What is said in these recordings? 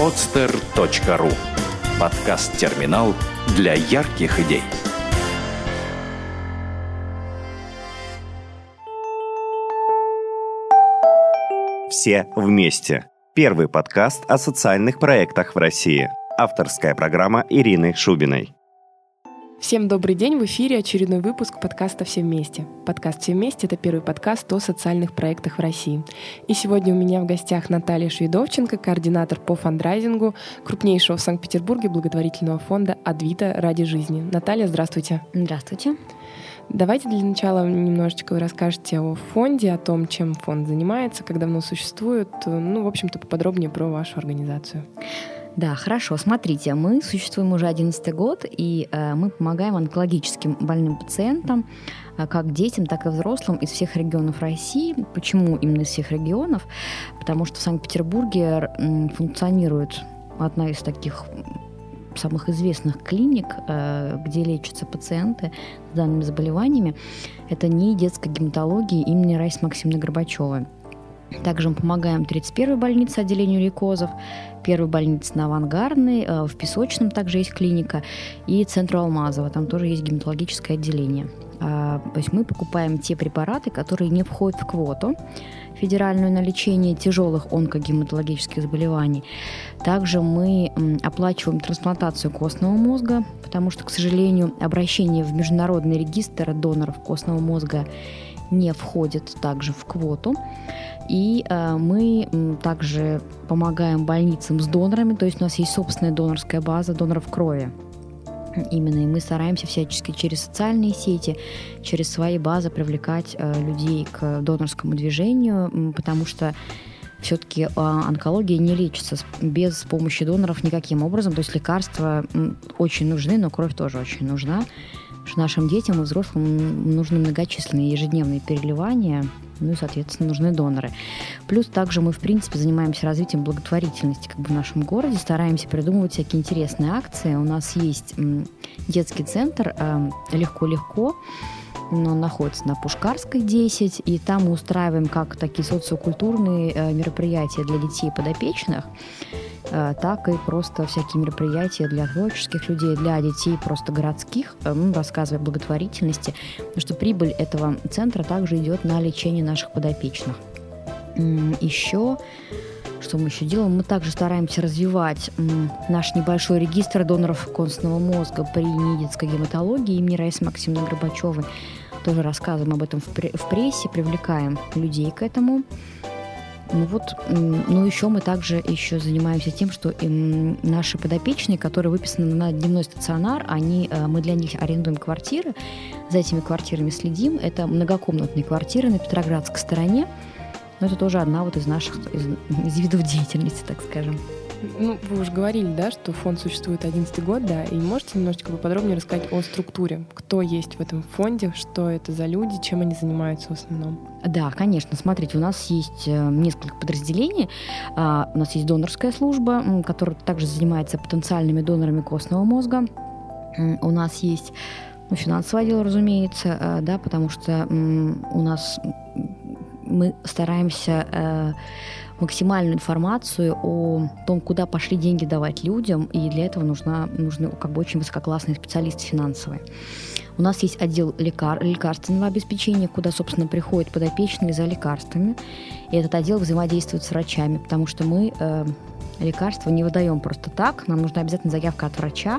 podster.ru Подкаст-терминал для ярких идей. Все вместе. Первый подкаст о социальных проектах в России. Авторская программа Ирины Шубиной. Всем добрый день! В эфире очередной выпуск подкаста «Все вместе». Подкаст «Все вместе» — это первый подкаст о социальных проектах в России. И сегодня у меня в гостях Наталья Шведовченко, координатор по фандрайзингу крупнейшего в Санкт-Петербурге благотворительного фонда «Адвита ради жизни». Наталья, здравствуйте. Здравствуйте. Давайте для начала немножечко вы расскажете о фонде, о том, чем фонд занимается, как давно существует, ну, в общем-то, поподробнее про вашу организацию. Да, хорошо. Смотрите, мы существуем уже 11 год, и э, мы помогаем онкологическим больным пациентам, э, как детям, так и взрослым из всех регионов России. Почему именно из всех регионов? Потому что в Санкт-Петербурге э, функционирует одна из таких самых известных клиник, э, где лечатся пациенты с данными заболеваниями. Это не детская гематология имени Раисы Максимовны Горбачевой. Также мы помогаем 31-й больнице отделению лейкозов, первой больнице на Авангардной, э, в Песочном также есть клиника, и центру Алмазова, там тоже есть гематологическое отделение. А, то есть мы покупаем те препараты, которые не входят в квоту федеральную на лечение тяжелых онкогематологических заболеваний. Также мы оплачиваем трансплантацию костного мозга, потому что, к сожалению, обращение в международный регистр доноров костного мозга не входит также в квоту. И э, мы также помогаем больницам с донорами, то есть у нас есть собственная донорская база доноров крови. Именно, и мы стараемся всячески через социальные сети, через свои базы привлекать э, людей к донорскому движению, потому что все-таки а, онкология не лечится без помощи доноров никаким образом. То есть лекарства очень нужны, но кровь тоже очень нужна. Что нашим детям и взрослым нужны многочисленные ежедневные переливания ну и, соответственно, нужны доноры. Плюс также мы, в принципе, занимаемся развитием благотворительности как бы в нашем городе, стараемся придумывать всякие интересные акции. У нас есть детский центр э, «Легко-легко», но находится на Пушкарской 10, и там мы устраиваем как такие социокультурные э, мероприятия для детей подопечных, так и просто всякие мероприятия для творческих людей, для детей просто городских, э, ну, рассказывая о благотворительности, что прибыль этого центра также идет на лечение наших подопечных. Еще что мы еще делаем? Мы также стараемся развивать наш небольшой регистр доноров костного мозга при недетской гематологии имени Раисы Максимовны Горбачевой тоже рассказываем об этом в, прессе, привлекаем людей к этому. Ну вот, ну еще мы также еще занимаемся тем, что наши подопечные, которые выписаны на дневной стационар, они, э, мы для них арендуем квартиры, за этими квартирами следим. Это многокомнатные квартиры на Петроградской стороне. Но это тоже одна вот из наших из, из видов деятельности, так скажем. Ну, вы уже говорили, да, что фонд существует 11 год, да, и можете немножечко поподробнее рассказать о структуре? Кто есть в этом фонде, что это за люди, чем они занимаются в основном? Да, конечно. Смотрите, у нас есть э, несколько подразделений. А, у нас есть донорская служба, которая также занимается потенциальными донорами костного мозга. У нас есть ну, финансовый отдел, разумеется, э, да, потому что у нас мы стараемся э, максимальную информацию о том, куда пошли деньги давать людям, и для этого нужна, нужны как бы очень высококлассные специалисты финансовые. У нас есть отдел лекар, лекарственного обеспечения, куда, собственно, приходят подопечные за лекарствами. И этот отдел взаимодействует с врачами, потому что мы э, лекарства не выдаем просто так. Нам нужна обязательно заявка от врача.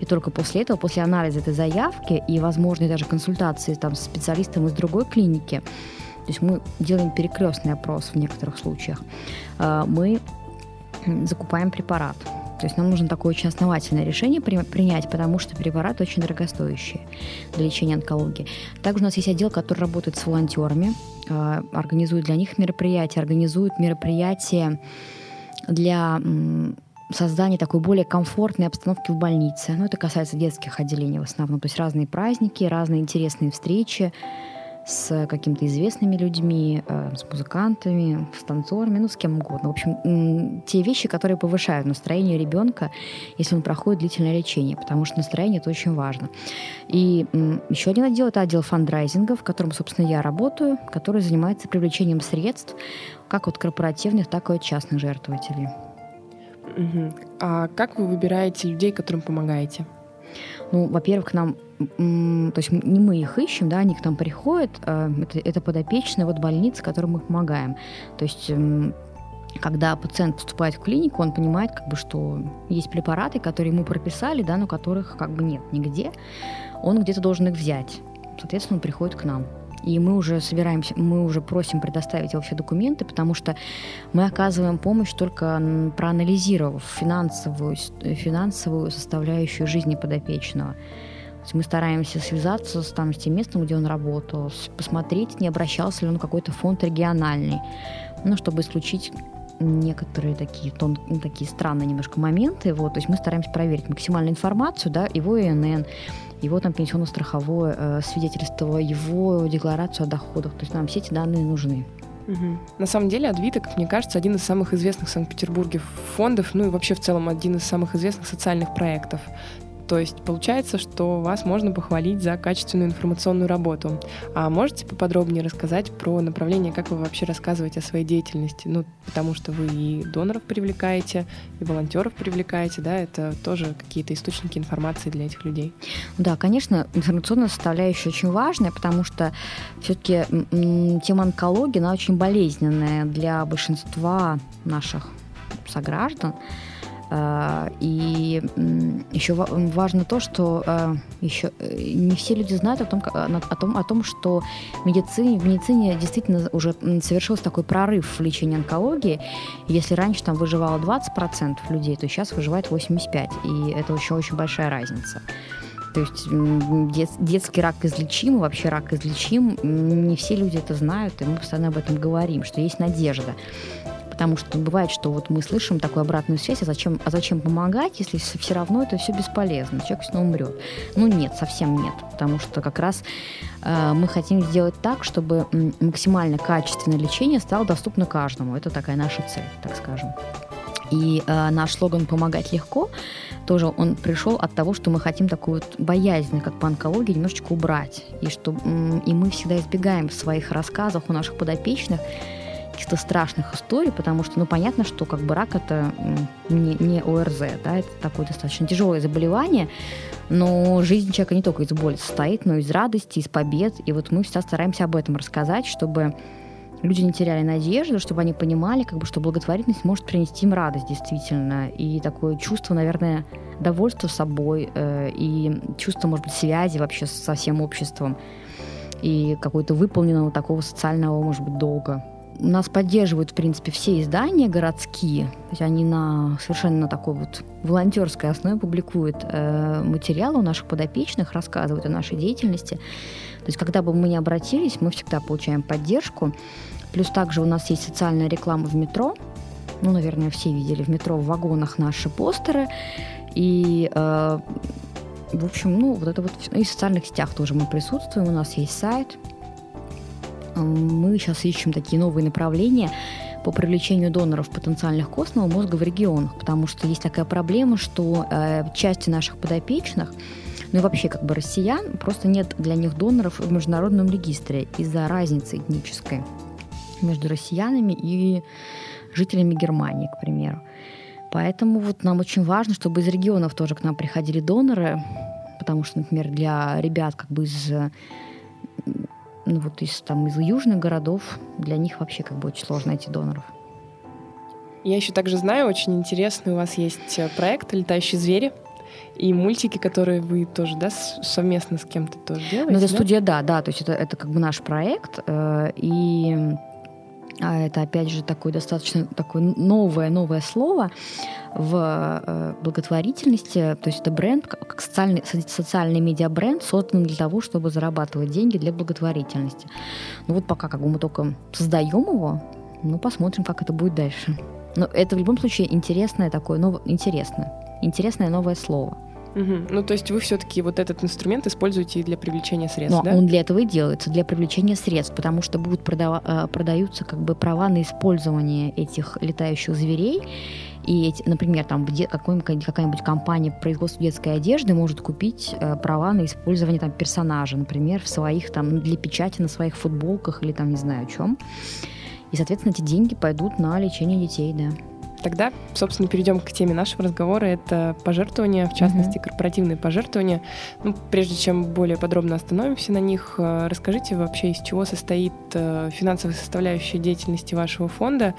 И только после этого, после анализа этой заявки и, возможно, даже консультации там, с специалистом из другой клиники, есть мы делаем перекрестный опрос в некоторых случаях. А, мы закупаем препарат. То есть нам нужно такое очень основательное решение принять, потому что препараты очень дорогостоящие для лечения онкологии. Также у нас есть отдел, который работает с волонтерами, а, организует для них мероприятия, организует мероприятия для создания такой более комфортной обстановки в больнице. Ну, это касается детских отделений в основном. То есть разные праздники, разные интересные встречи, с какими-то известными людьми, э, с музыкантами, с танцорами, ну, с кем угодно. В общем, те вещи, которые повышают настроение ребенка, если он проходит длительное лечение, потому что настроение это очень важно. И еще один отдел это отдел фандрайзинга, в котором, собственно, я работаю, который занимается привлечением средств как от корпоративных, так и от частных жертвователей. Угу. А как вы выбираете людей, которым помогаете? Ну, во-первых, к нам, то есть не мы их ищем, да, они к нам приходят, а, это, это подопечные вот больницы, которым мы помогаем. То есть когда пациент поступает в клинику, он понимает, как бы, что есть препараты, которые ему прописали, да, но которых как бы нет нигде. Он где-то должен их взять. Соответственно, он приходит к нам. И мы уже собираемся, мы уже просим предоставить вообще документы, потому что мы оказываем помощь только проанализировав финансовую, финансовую составляющую жизни подопечного. мы стараемся связаться с, там, с тем местом, где он работал, посмотреть, не обращался ли он в какой-то фонд региональный, ну, чтобы исключить некоторые такие, тон, ну, такие странные немножко моменты. Вот, то есть мы стараемся проверить максимальную информацию, да, его ИНН, его там пенсионно-страховое э, свидетельство, его декларацию о доходах. То есть нам все эти данные нужны. Угу. На самом деле Адвита, как мне кажется, один из самых известных в Санкт-Петербурге фондов, ну и вообще в целом один из самых известных социальных проектов. То есть получается, что вас можно похвалить за качественную информационную работу. А можете поподробнее рассказать про направление, как вы вообще рассказываете о своей деятельности? Ну, потому что вы и доноров привлекаете, и волонтеров привлекаете, да, это тоже какие-то источники информации для этих людей. Да, конечно, информационная составляющая очень важная, потому что все-таки тема онкологии, она очень болезненная для большинства наших сограждан. А, и еще важно то, что а, еще э, не все люди знают о том, о том, о том что медицине, в медицине действительно уже совершился такой прорыв в лечении онкологии. Если раньше там выживало 20% людей, то сейчас выживает 85%. И это еще очень большая разница. То есть дет, детский рак излечим, вообще рак излечим. Не все люди это знают, и мы постоянно об этом говорим, что есть надежда потому что бывает, что вот мы слышим такую обратную связь, а зачем, а зачем помогать, если все равно это все бесполезно, человек все равно умрет. Ну нет, совсем нет, потому что как раз э, мы хотим сделать так, чтобы максимально качественное лечение стало доступно каждому. Это такая наша цель, так скажем. И э, наш слоган «Помогать легко» тоже он пришел от того, что мы хотим такую вот боязнь, как по онкологии, немножечко убрать. И, что, и мы всегда избегаем в своих рассказах у наших подопечных каких-то страшных историй, потому что, ну, понятно, что как бы рак это не, не ОРЗ, да, это такое достаточно тяжелое заболевание, но жизнь человека не только из боли состоит, но и из радости, из побед, и вот мы всегда стараемся об этом рассказать, чтобы люди не теряли надежду, чтобы они понимали, как бы, что благотворительность может принести им радость действительно, и такое чувство, наверное, довольства собой, э, и чувство, может быть, связи вообще со всем обществом, и какого-то выполненного такого социального, может быть, долга нас поддерживают, в принципе, все издания городские. То есть они на совершенно на такой вот волонтерской основе публикуют э, материалы у наших подопечных, рассказывают о нашей деятельности. То есть когда бы мы ни обратились, мы всегда получаем поддержку. Плюс также у нас есть социальная реклама в метро. Ну, наверное, все видели в метро в вагонах наши постеры. И э, в общем, ну, вот это вот и в социальных сетях тоже мы присутствуем. У нас есть сайт мы сейчас ищем такие новые направления по привлечению доноров потенциальных костного мозга в регионах, потому что есть такая проблема, что э, части наших подопечных, ну и вообще как бы россиян, просто нет для них доноров в международном регистре из-за разницы этнической между россиянами и жителями Германии, к примеру. Поэтому вот нам очень важно, чтобы из регионов тоже к нам приходили доноры, потому что, например, для ребят как бы из ну, вот из, там, из южных городов, для них вообще как бы очень сложно найти доноров. Я еще также знаю, очень интересный у вас есть э, проект «Летающие звери», и мультики, которые вы тоже, да, совместно с кем-то тоже делаете? Ну, это да? студия, да, да, то есть это, это как бы наш проект, э, и а это, опять же, такое достаточно такое новое, новое слово в э, благотворительности. То есть это бренд, как социальный, социальный медиабренд, создан для того, чтобы зарабатывать деньги для благотворительности. Ну вот пока как бы мы только создаем его, ну посмотрим, как это будет дальше. Но это в любом случае интересное такое, новое, интересное, интересное новое слово. Угу. Ну, то есть вы все-таки вот этот инструмент используете для привлечения средств, Но да? он для этого и делается, для привлечения средств, потому что будут продав... Э, продаются как бы права на использование этих летающих зверей. И, эти, например, там какая-нибудь компания по производству детской одежды может купить э, права на использование там, персонажа, например, в своих там для печати на своих футболках или там не знаю о чем. И, соответственно, эти деньги пойдут на лечение детей, да. Тогда, собственно, перейдем к теме нашего разговора. Это пожертвования, в частности, корпоративные пожертвования. Ну, прежде чем более подробно остановимся на них, э, расскажите вообще, из чего состоит э, финансовая составляющая деятельности вашего фонда.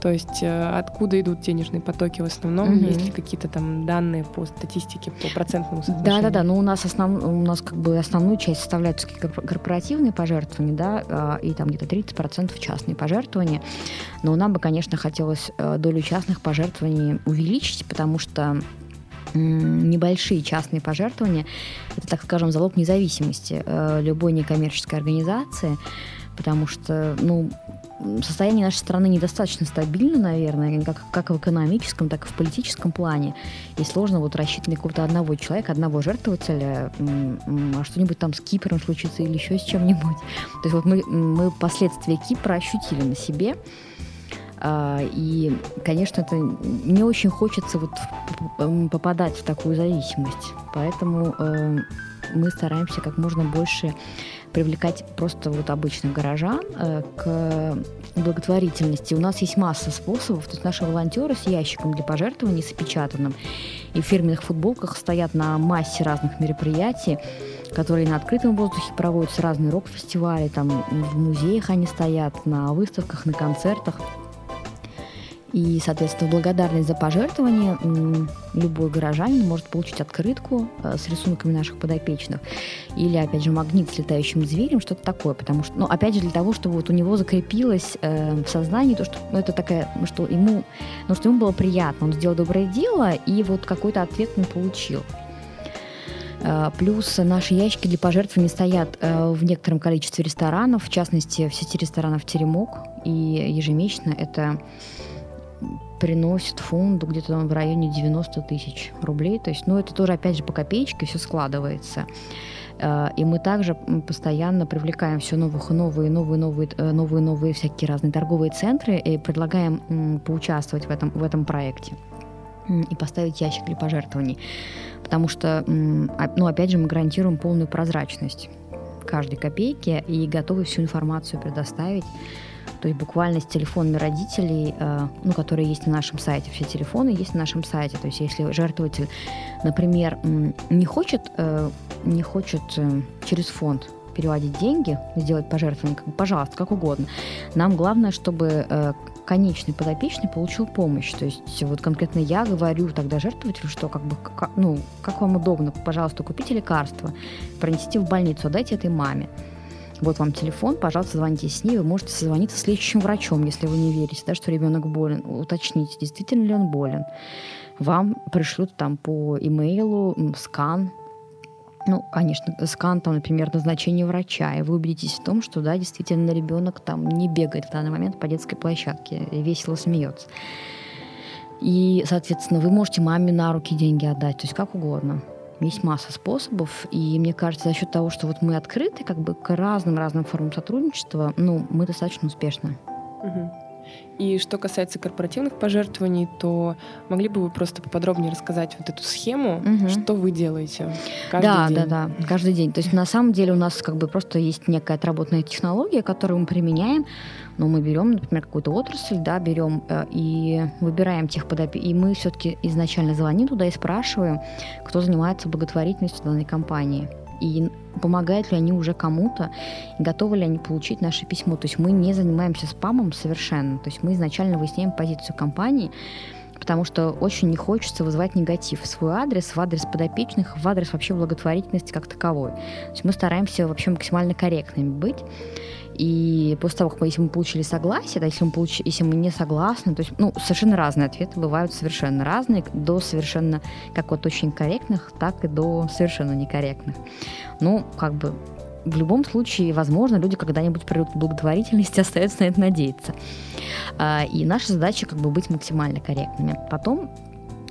То есть э, откуда идут денежные потоки в основном? Угу. Есть ли какие-то там данные по статистике, по процентному соотношению? Да, да, да. Ну, у нас, основ... у нас как бы основную часть составляют корпоративные пожертвования, да, а, и там где-то 30% частные пожертвования. Но нам бы, конечно, хотелось долю частных пожертвований увеличить, потому что небольшие частные пожертвования – это, так скажем, залог независимости э, любой некоммерческой организации, потому что, ну, состояние нашей страны недостаточно стабильно, наверное, как, как в экономическом, так и в политическом плане. И сложно вот рассчитывать на какого-то одного человека, одного жертвователя, а что-нибудь там с Кипром случится или еще с чем-нибудь. То есть вот мы, мы последствия Кипра ощутили на себе. А, и, конечно, это не очень хочется вот попадать в такую зависимость. Поэтому э, мы стараемся как можно больше привлекать просто вот обычных горожан э, к благотворительности. У нас есть масса способов. То есть наши волонтеры с ящиком для пожертвований, с опечатанным, и в фирменных футболках стоят на массе разных мероприятий, которые на открытом воздухе проводятся, разные рок-фестивали, там в музеях они стоят, на выставках, на концертах. И, соответственно, благодарность за пожертвование любой горожанин может получить открытку э, с рисунками наших подопечных или, опять же, магнит с летающим зверем, что-то такое. Потому что, ну, опять же, для того, чтобы вот у него закрепилось э, в сознании то, что ну, это такая, что ему, ну, что ему было приятно, он сделал доброе дело, и вот какой-то ответ он получил. Э, плюс наши ящики для пожертвований стоят э, в некотором количестве ресторанов, в частности, в сети ресторанов «Теремок». И ежемесячно это приносит фонду где-то в районе 90 тысяч рублей. То есть, ну, это тоже, опять же, по копеечке все складывается. Э, и мы также постоянно привлекаем все новых и новые, новые, новые, э, новые, новые всякие разные торговые центры и предлагаем поучаствовать в этом, в этом проекте и поставить ящик для пожертвований. Потому что, ну, опять же, мы гарантируем полную прозрачность каждой копейки и готовы всю информацию предоставить то есть буквально с телефонами родителей, э, ну, которые есть на нашем сайте, все телефоны есть на нашем сайте. То есть если жертвователь, например, не хочет, э, не хочет э, через фонд переводить деньги, сделать пожертвование, пожалуйста, как угодно. Нам главное, чтобы конечный подопечный получил помощь. То есть вот конкретно я говорю тогда жертвователю, что как бы, ну, как вам удобно, пожалуйста, купите лекарство, пронесите в больницу, отдайте этой маме. Вот вам телефон, пожалуйста, звоните с ней. Вы можете созвониться с лечащим врачом, если вы не верите, да, что ребенок болен. Уточните, действительно ли он болен. Вам пришлют там по имейлу скан, ну, конечно, скан, там, например, назначение врача, и вы убедитесь в том, что, да, действительно, ребенок там не бегает в данный момент по детской площадке и весело смеется. И, соответственно, вы можете маме на руки деньги отдать, то есть как угодно. Есть масса способов, и мне кажется, за счет того, что вот мы открыты как бы к разным-разным формам сотрудничества, ну, мы достаточно успешны. Угу. И что касается корпоративных пожертвований, то могли бы вы просто поподробнее рассказать вот эту схему, угу. что вы делаете каждый да, день? Да, да, да, каждый день. То есть на самом деле у нас как бы просто есть некая отработанная технология, которую мы применяем. Но мы берем, например, какую-то отрасль, да, берем э, и выбираем тех подопечных. И мы все-таки изначально звоним туда и спрашиваем, кто занимается благотворительностью данной компании и помогают ли они уже кому-то, готовы ли они получить наше письмо. То есть мы не занимаемся спамом совершенно. То есть мы изначально выясняем позицию компании, потому что очень не хочется вызывать негатив в свой адрес, в адрес подопечных, в адрес вообще благотворительности как таковой. То есть мы стараемся вообще максимально корректными быть. И после того, как мы, если мы получили согласие, да, если мы, получ... если мы не согласны, то есть, ну, совершенно разные ответы бывают совершенно разные, до совершенно как вот очень корректных, так и до совершенно некорректных. Ну, как бы в любом случае, возможно, люди когда-нибудь придут к благотворительности, остается на это надеяться. А, и наша задача как бы быть максимально корректными. Потом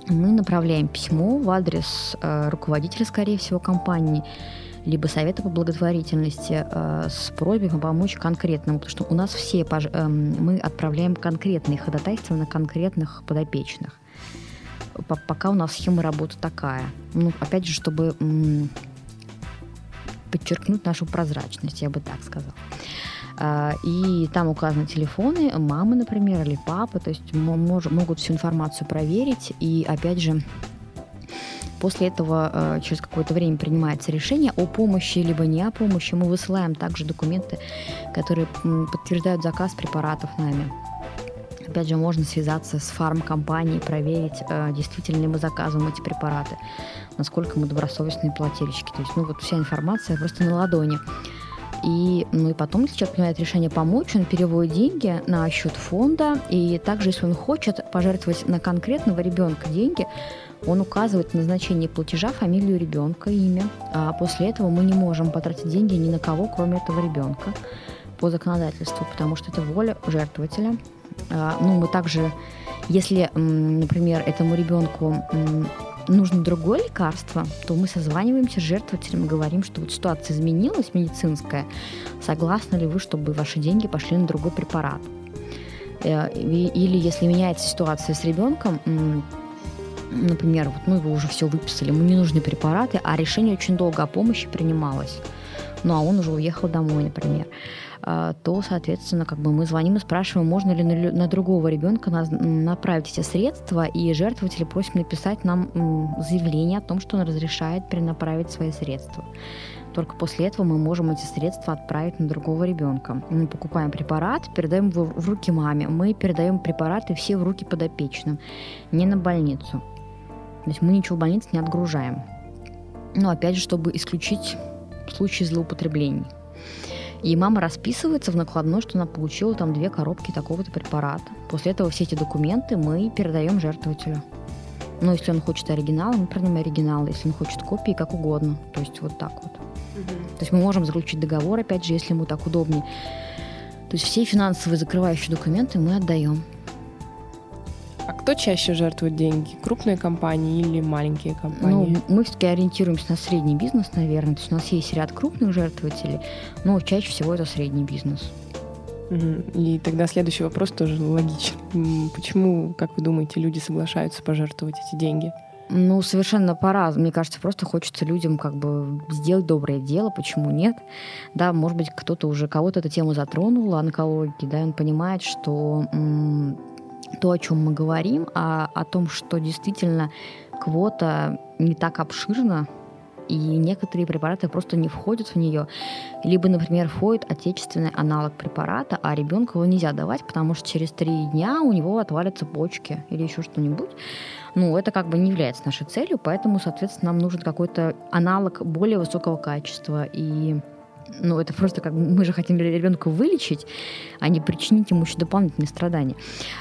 мы направляем письмо в адрес э, руководителя, скорее всего, компании, либо совета по благотворительности э, с просьбой помочь конкретному, потому что у нас все э, мы отправляем конкретные ходатайства на конкретных подопечных. Пока у нас схема работы такая. Ну, опять же, чтобы подчеркнуть нашу прозрачность, я бы так сказала. А, и там указаны телефоны мамы, например, или папы, то есть могут всю информацию проверить. И опять же, После этого э, через какое-то время принимается решение о помощи либо не о помощи. Мы высылаем также документы, которые подтверждают заказ препаратов нами. Опять же, можно связаться с фармкомпанией, проверить, э, действительно ли мы заказываем эти препараты, насколько мы добросовестные плательщики. То есть, ну вот вся информация просто на ладони. И, ну и потом, если человек принимает решение помочь, он переводит деньги на счет фонда. И также, если он хочет пожертвовать на конкретного ребенка деньги, он указывает назначение платежа, фамилию ребенка, имя. А после этого мы не можем потратить деньги ни на кого, кроме этого ребенка по законодательству, потому что это воля жертвователя. А, ну, мы также, если, например, этому ребенку нужно другое лекарство, то мы созваниваемся с жертвователем и говорим, что вот ситуация изменилась медицинская, согласны ли вы, чтобы ваши деньги пошли на другой препарат. Э, или если меняется ситуация с ребенком, например, вот мы его уже все выписали, ему не нужны препараты, а решение очень долго о помощи принималось. Ну, а он уже уехал домой, например то, соответственно, как бы мы звоним и спрашиваем, можно ли на, на другого ребенка на, направить эти средства, и жертвователи просим написать нам заявление о том, что он разрешает перенаправить свои средства. Только после этого мы можем эти средства отправить на другого ребенка. Мы покупаем препарат, передаем его в руки маме. Мы передаем препараты все в руки подопечным, не на больницу. То есть мы ничего в больнице не отгружаем. Но опять же, чтобы исключить случаи злоупотреблений. И мама расписывается в накладной, что она получила там две коробки такого-то препарата. После этого все эти документы мы передаем жертвователю. Ну, если он хочет оригинал, мы продаем оригинал. Если он хочет копии, как угодно. То есть вот так вот. Угу. То есть мы можем заключить договор, опять же, если ему так удобнее. То есть все финансовые закрывающие документы мы отдаем. Кто чаще жертвует деньги? Крупные компании или маленькие компании? Ну, мы все-таки ориентируемся на средний бизнес, наверное. То есть у нас есть ряд крупных жертвователей, но чаще всего это средний бизнес. И тогда следующий вопрос тоже логичен. Почему, как вы думаете, люди соглашаются пожертвовать эти деньги? Ну, совершенно по-разному. Мне кажется, просто хочется людям как бы сделать доброе дело, почему нет? Да, может быть, кто-то уже, кого-то эта тема затронула, онкологии, да, и он понимает, что м- то, о чем мы говорим, а о том, что действительно квота не так обширна, и некоторые препараты просто не входят в нее. Либо, например, входит отечественный аналог препарата, а ребенку его нельзя давать, потому что через три дня у него отвалятся почки или еще что-нибудь. Ну, это как бы не является нашей целью, поэтому, соответственно, нам нужен какой-то аналог более высокого качества. И ну, это просто как мы же хотим ребенка вылечить, а не причинить ему еще дополнительные страдания.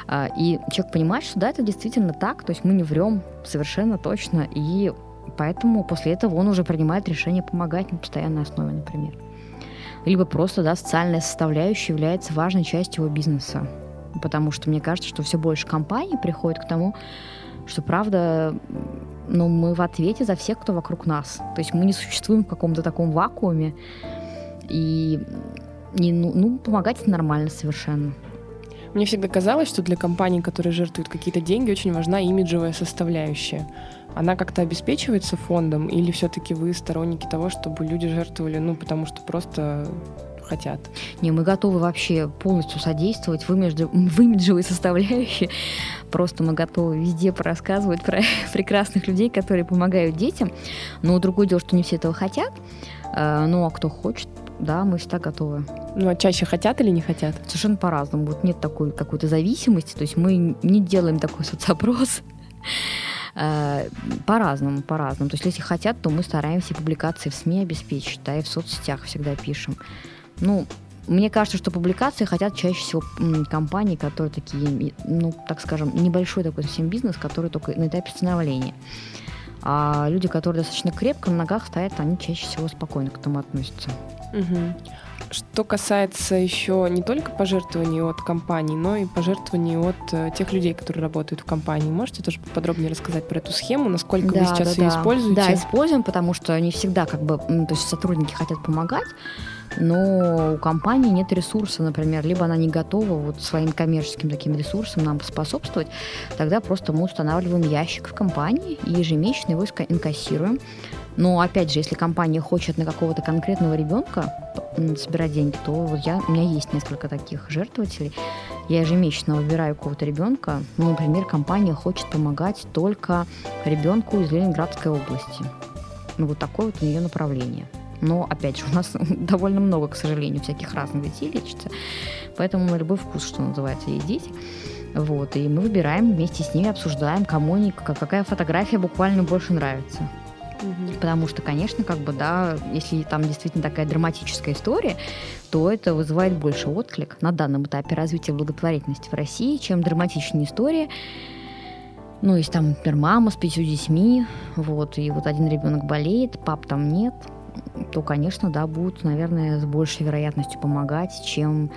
А, и человек понимает, что да, это действительно так, то есть мы не врем совершенно точно, и поэтому после этого он уже принимает решение помогать на постоянной основе, например. Либо просто, да, социальная составляющая является важной частью его бизнеса. Потому что мне кажется, что все больше компаний приходит к тому, что правда ну, мы в ответе за всех, кто вокруг нас. То есть мы не существуем в каком-то таком вакууме, и, и ну, ну, помогать нормально совершенно. Мне всегда казалось, что для компаний, которые жертвуют какие-то деньги, очень важна имиджевая составляющая. Она как-то обеспечивается фондом или все-таки вы сторонники того, чтобы люди жертвовали, ну, потому что просто хотят? Не, мы готовы вообще полностью содействовать в, имидж, в имиджевой составляющей. Просто мы готовы везде порассказывать про прекрасных людей, которые помогают детям. Но другое дело, что не все этого хотят. Э, ну, а кто хочет, да, мы всегда готовы. Ну, а чаще хотят или не хотят? Совершенно по-разному. Вот нет такой какой-то зависимости, то есть мы не делаем такой соцопрос. Э, по-разному, по-разному. То есть если хотят, то мы стараемся публикации в СМИ обеспечить, да, и в соцсетях всегда пишем. Ну, мне кажется, что публикации хотят чаще всего компании, которые такие, ну, так скажем, небольшой такой совсем бизнес, который только на этапе становления. А люди, которые достаточно крепко на ногах стоят, они чаще всего спокойно к этому относятся. Угу. Что касается еще не только пожертвований от компаний, но и пожертвований от э, тех людей, которые работают в компании. Можете тоже подробнее рассказать про эту схему, насколько да, вы сейчас да, ее да. используете? Да, используем, потому что не всегда как бы, то есть сотрудники хотят помогать, но у компании нет ресурса, например, либо она не готова вот своим коммерческим таким ресурсом нам способствовать, тогда просто мы устанавливаем ящик в компании и ежемесячно его инкассируем. Но опять же, если компания хочет на какого-то конкретного ребенка собирать деньги, то вот я, у меня есть несколько таких жертвователей. Я ежемесячно выбираю какого-то ребенка. Ну, например, компания хочет помогать только ребенку из Ленинградской области. Ну, вот такое вот у нее направление. Но, опять же, у нас довольно много, к сожалению, всяких разных детей лечится. Поэтому на любой вкус, что называется, есть дети. Вот, и мы выбираем вместе с ними, обсуждаем, кому они, какая фотография буквально больше нравится. Угу. Потому что, конечно, как бы, да, если там действительно такая драматическая история, то это вызывает больше отклик на данном этапе развития благотворительности в России, чем драматичная история. Ну, если там, например, мама с пятью детьми, вот, и вот один ребенок болеет, пап там нет, то, конечно, да, будут, наверное, с большей вероятностью помогать, чем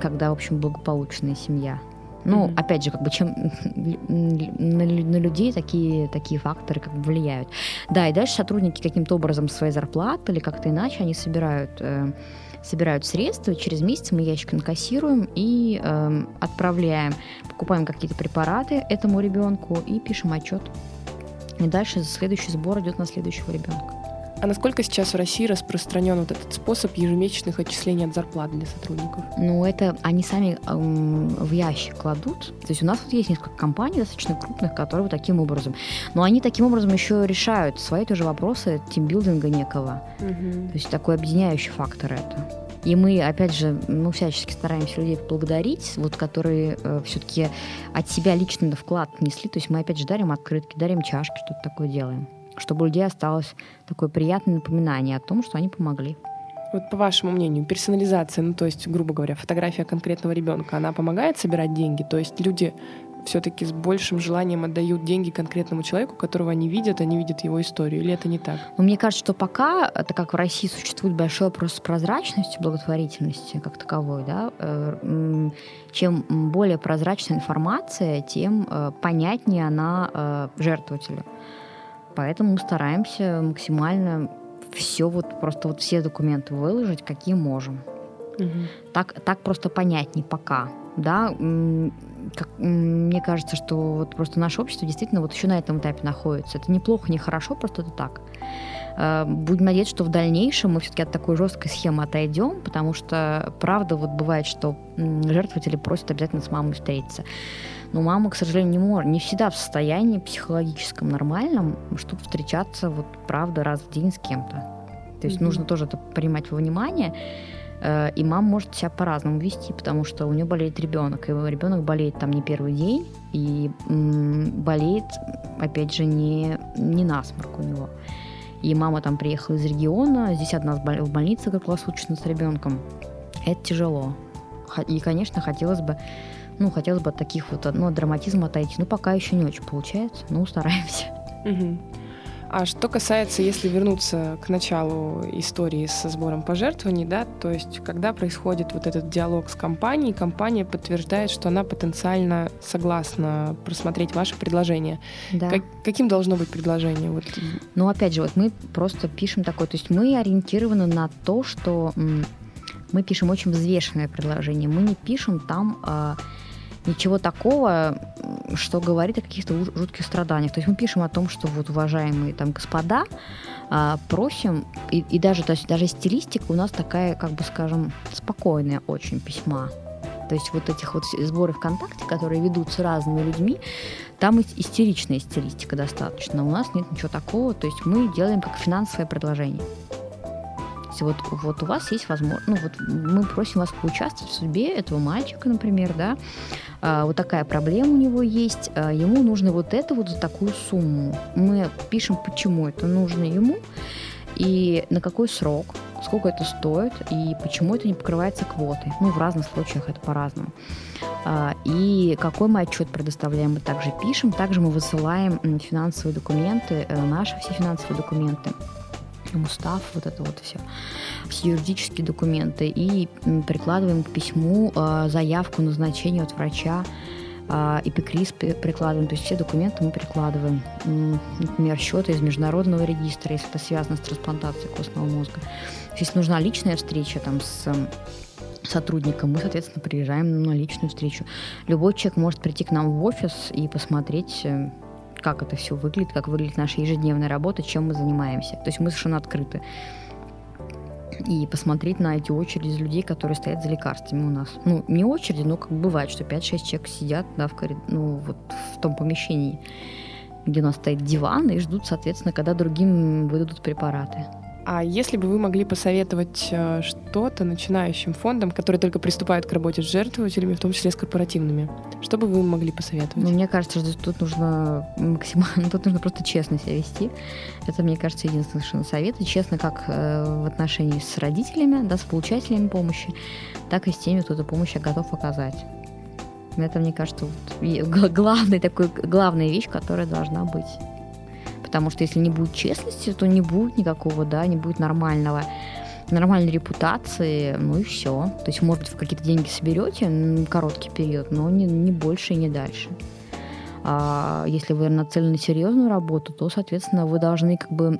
когда, в общем, благополучная семья. Ну, mm-hmm. опять же, как бы чем на, на людей такие, такие факторы как бы влияют. Да, и дальше сотрудники каким-то образом своей зарплаты или как-то иначе они собирают, э, собирают средства, через месяц мы ящик инкассируем и э, отправляем, покупаем какие-то препараты этому ребенку и пишем отчет. И дальше следующий сбор идет на следующего ребенка. А насколько сейчас в России распространен вот этот способ ежемесячных отчислений от зарплат для сотрудников? Ну, это они сами эм, в ящик кладут. То есть у нас вот есть несколько компаний достаточно крупных, которые вот таким образом. Но они таким образом еще решают свои тоже вопросы тимбилдинга некого. Угу. То есть такой объединяющий фактор это. И мы, опять же, ну, всячески стараемся людей благодарить, вот, которые э, все-таки от себя лично вклад внесли. То есть мы, опять же, дарим открытки, дарим чашки, что-то такое делаем чтобы у людей осталось такое приятное напоминание о том, что они помогли. Вот по вашему мнению, персонализация, ну то есть, грубо говоря, фотография конкретного ребенка, она помогает собирать деньги? То есть люди все-таки с большим желанием отдают деньги конкретному человеку, которого они видят, они видят его историю, или это не так? Ну, мне кажется, что пока, это как в России существует большой вопрос прозрачности благотворительности как таковой, да, э, чем более прозрачная информация, тем э, понятнее она э, жертвователю. Поэтому мы стараемся максимально все вот просто вот все документы выложить, какие можем. Угу. Так, так просто понятней пока. Да, как, мне кажется, что вот просто наше общество действительно вот еще на этом этапе находится. Это неплохо, не хорошо, просто это так. Э, будем надеяться, что в дальнейшем мы все-таки от такой жесткой схемы отойдем, потому что правда вот бывает, что жертвователи просят обязательно с мамой встретиться. Но мама, к сожалению, не может, не всегда в состоянии психологическом нормальном, чтобы встречаться вот правда раз в день с кем-то. То есть mm-hmm. нужно тоже это принимать во внимание. Э, и мама может себя по-разному вести, потому что у нее болеет ребенок, и ребенок болеет там не первый день, и болеет, опять же, не, не насморк у него. И мама там приехала из региона, здесь одна в больнице круглосуточно с ребенком. Это тяжело. И, конечно, хотелось бы ну, хотелось бы от таких вот, ну, от драматизма отойти. Ну, пока еще не очень получается, но стараемся. Угу. А что касается, если вернуться к началу истории со сбором пожертвований, да, то есть когда происходит вот этот диалог с компанией, компания подтверждает, что она потенциально согласна просмотреть ваше предложение. Да. Как, каким должно быть предложение? Вот. Ну, опять же, вот мы просто пишем такое, то есть мы ориентированы на то, что мы пишем очень взвешенное предложение. Мы не пишем там э, ничего такого, что говорит о каких-то жутких страданиях. То есть мы пишем о том, что вот уважаемые там господа э, просим, и, и даже, то есть даже стилистика у нас такая, как бы скажем, спокойная очень письма. То есть вот этих вот сборы ВКонтакте, которые ведутся разными людьми, там истеричная стилистика достаточно. У нас нет ничего такого. То есть мы делаем как финансовое предложение вот, вот у вас есть возможность, ну вот мы просим вас поучаствовать в судьбе этого мальчика, например, да, а, вот такая проблема у него есть, а, ему нужно вот это вот за такую сумму. Мы пишем, почему это нужно ему, и на какой срок, сколько это стоит, и почему это не покрывается квотой. Ну, в разных случаях это по-разному. А, и какой мы отчет предоставляем, мы также пишем. Также мы высылаем финансовые документы, э, наши все финансовые документы устав, вот это вот все, все юридические документы, и прикладываем к письму э, заявку назначения от врача, э, эпикриз прикладываем, то есть все документы мы прикладываем. Например, счеты из международного регистра, если это связано с трансплантацией костного мозга. Если нужна личная встреча там с сотрудником, мы, соответственно, приезжаем на личную встречу. Любой человек может прийти к нам в офис и посмотреть э, как это все выглядит, как выглядит наша ежедневная работа, чем мы занимаемся. То есть мы совершенно открыты. и посмотреть на эти очереди людей, которые стоят за лекарствами у нас. Ну, не очереди, но как бывает, что 5-6 человек сидят да, в, корид... ну, вот в том помещении, где у нас стоит диван, и ждут, соответственно, когда другим выдадут препараты. А если бы вы могли посоветовать э, что-то начинающим фондам, которые только приступают к работе с жертвователями, в том числе с корпоративными, что бы вы могли посоветовать? Ну, мне кажется, что тут нужно максимально, тут нужно просто честно себя вести. Это, мне кажется, единственный совершенно совет. И честно как э, в отношении с родителями, да, с получателями помощи, так и с теми, кто эту помощь готов оказать. Это, мне кажется, вот главный такой, главная вещь, которая должна быть. Потому что если не будет честности, то не будет никакого, да, не будет нормального нормальной репутации, ну и все. То есть, может быть, вы какие-то деньги соберете на короткий период, но не, не больше и не дальше. А если вы нацелены на серьезную работу, то, соответственно, вы должны как бы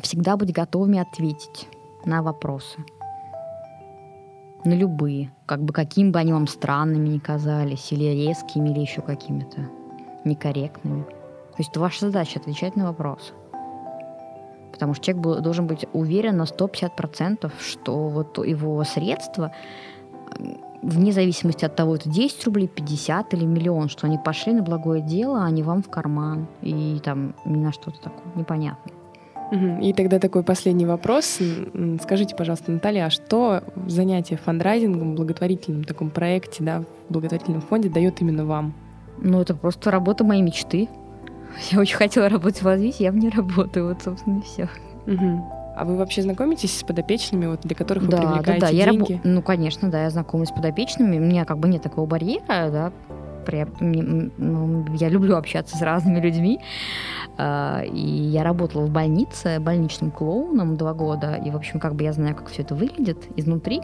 всегда быть готовыми ответить на вопросы. На любые. Как бы какими бы они вам странными ни казались, или резкими, или еще какими-то некорректными. То есть это ваша задача отвечать на вопросы. Потому что человек должен быть уверен на 150%, что вот его средства, вне зависимости от того, это 10 рублей, 50 или миллион, что они пошли на благое дело, а не вам в карман и там ни на что-то такое непонятное. И тогда такой последний вопрос. Скажите, пожалуйста, Наталья, а что занятие фандрайзингом благотворительном таком проекте, да, в благотворительном фонде дает именно вам? Ну, это просто работа моей мечты. Я очень хотела работать в развитии, я в ней работаю, вот, собственно, и все. Угу. А вы вообще знакомитесь с подопечными, вот, для которых да, вы привлекаете да, да. Я деньги? Раб... Ну, конечно, да, я знакомлюсь с подопечными. У меня как бы нет такого барьера, да, при... ну, я люблю общаться с разными людьми. А, и я работала в больнице больничным клоуном два года. И, в общем, как бы я знаю, как все это выглядит изнутри.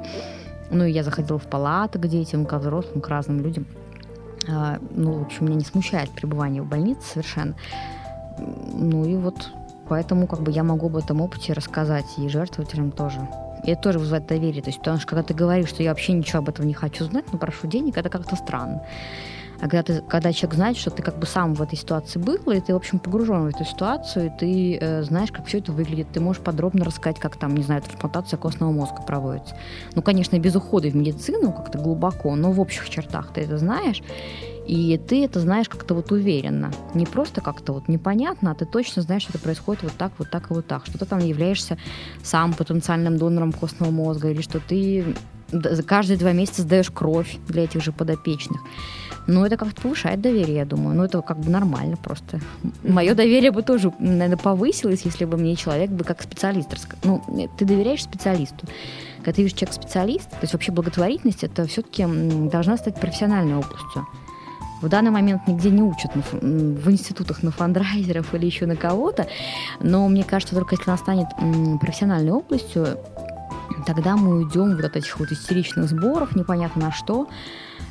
Ну, и я заходила в палаты к детям, к взрослым, к разным людям. А, ну, в общем, меня не смущает пребывание в больнице совершенно. Ну и вот поэтому как бы я могу об этом опыте рассказать и жертвователям тоже. И это тоже вызывает доверие. То есть, потому что когда ты говоришь, что я вообще ничего об этом не хочу знать, но прошу денег, это как-то странно. А когда, ты, когда человек знает, что ты как бы сам в этой ситуации был, и ты, в общем, погружен в эту ситуацию, и ты э, знаешь, как все это выглядит, ты можешь подробно рассказать, как там, не знаю, трансплантация костного мозга проводится. Ну, конечно, без ухода в медицину как-то глубоко, но в общих чертах ты это знаешь. И ты это знаешь как-то вот уверенно. Не просто как-то вот непонятно, а ты точно знаешь, что это происходит вот так, вот так и вот так. Что ты там являешься сам потенциальным донором костного мозга, или что ты каждые два месяца сдаешь кровь для этих же подопечных. Ну, это как-то повышает доверие, я думаю. Ну, это как бы нормально просто. Мое доверие бы тоже, наверное, повысилось, если бы мне человек бы как специалист рассказал. Ну, ты доверяешь специалисту. Когда ты видишь человек специалист, то есть вообще благотворительность, это все-таки должна стать профессиональной областью. В данный момент нигде не учат в институтах на фандрайзеров или еще на кого-то, но мне кажется, только если она станет профессиональной областью, тогда мы уйдем вот от этих вот истеричных сборов, непонятно на что,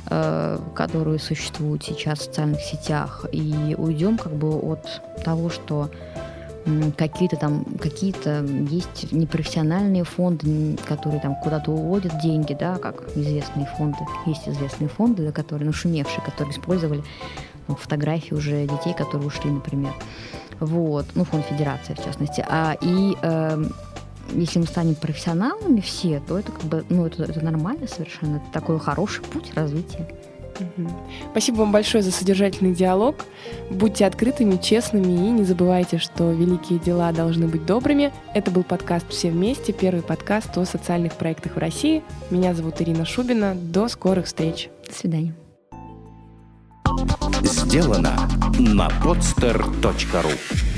которые существуют сейчас в социальных сетях, и уйдем как бы от того, что какие-то там, какие-то есть непрофессиональные фонды, которые там куда-то уводят деньги, да, как известные фонды. Есть известные фонды, которые, ну, шумевшие, которые использовали ну, фотографии уже детей, которые ушли, например. Вот, ну, фонд Федерации, в частности. А, и э, если мы станем профессионалами все, то это как бы, ну, это, это нормально совершенно. Это такой хороший путь развития. Спасибо вам большое за содержательный диалог. Будьте открытыми, честными и не забывайте, что великие дела должны быть добрыми. Это был подкаст «Все вместе», первый подкаст о социальных проектах в России. Меня зовут Ирина Шубина. До скорых встреч. До свидания. Сделано на podster.ru